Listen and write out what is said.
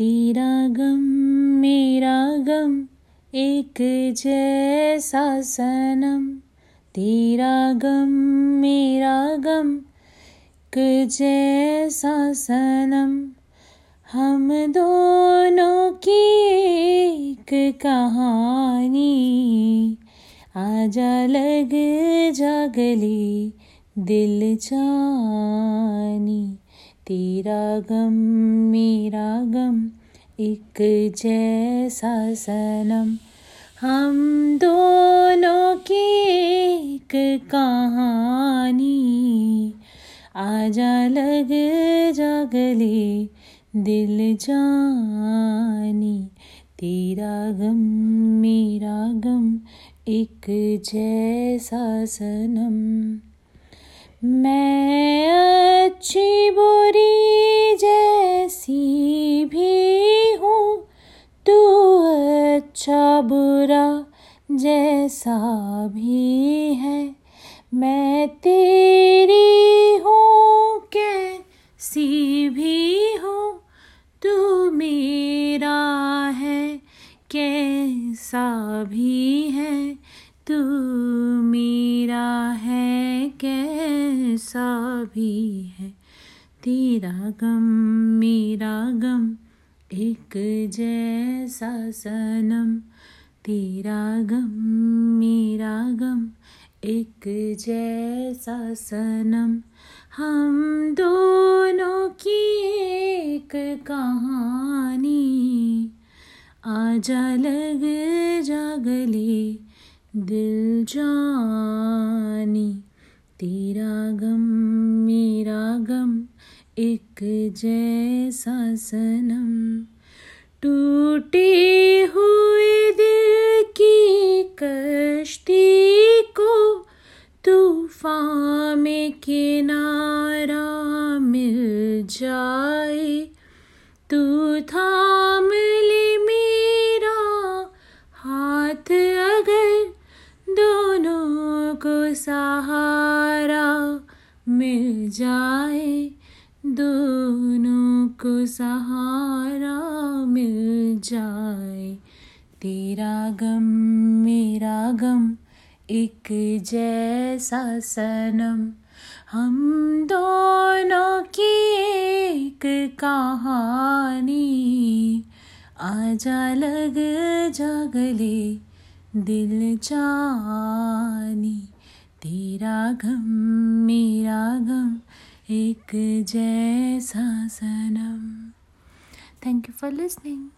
तेरा गम, मेरा गम, एक जैसा सनम। तेरा गम, मेरा गम, एक जैसा सनम। हम दोनों की एक कहानी। आजा लग जा गली दिल जानी तेरा गम, मेरा गम, एक जैसा सनम। हम दोनों की एक कहानी। आजा लग जा गले, दिल जानी। तेरा गम, मेरा गम, एक जैसा सनम। मैं अच्छी बुरी बुरा जैसा भी है। मैं तेरी हूँ, कैसी भी हूँ, तू मेरा है, कैसा भी है, तू मेरा है, कैसा भी है। तेरा गम मेरा गम एक जैसा सनम, तेरा गम मेरा गम। एक जैसा सनम, हम दोनों की एक कहानी। आजा लग जा गले, दिल जानी। तेरा गम मेरा गम, एक जैसा सनम टूटे हुए दिल की कश्ती को तूफ़ान में किनारा मिल जाए। तू थाम ले मेरा हाथ अगर दोनों को सहारा मिल जाए। दोनों को सहारा मिल जाए। तेरा गम, मेरा गम, एक जैसा सनम। हम दोनों की एक कहानी। आजा लग जा गले दिल जानी। तेरा गम, मेरा गम एक जैसा सनम। Thank you for listening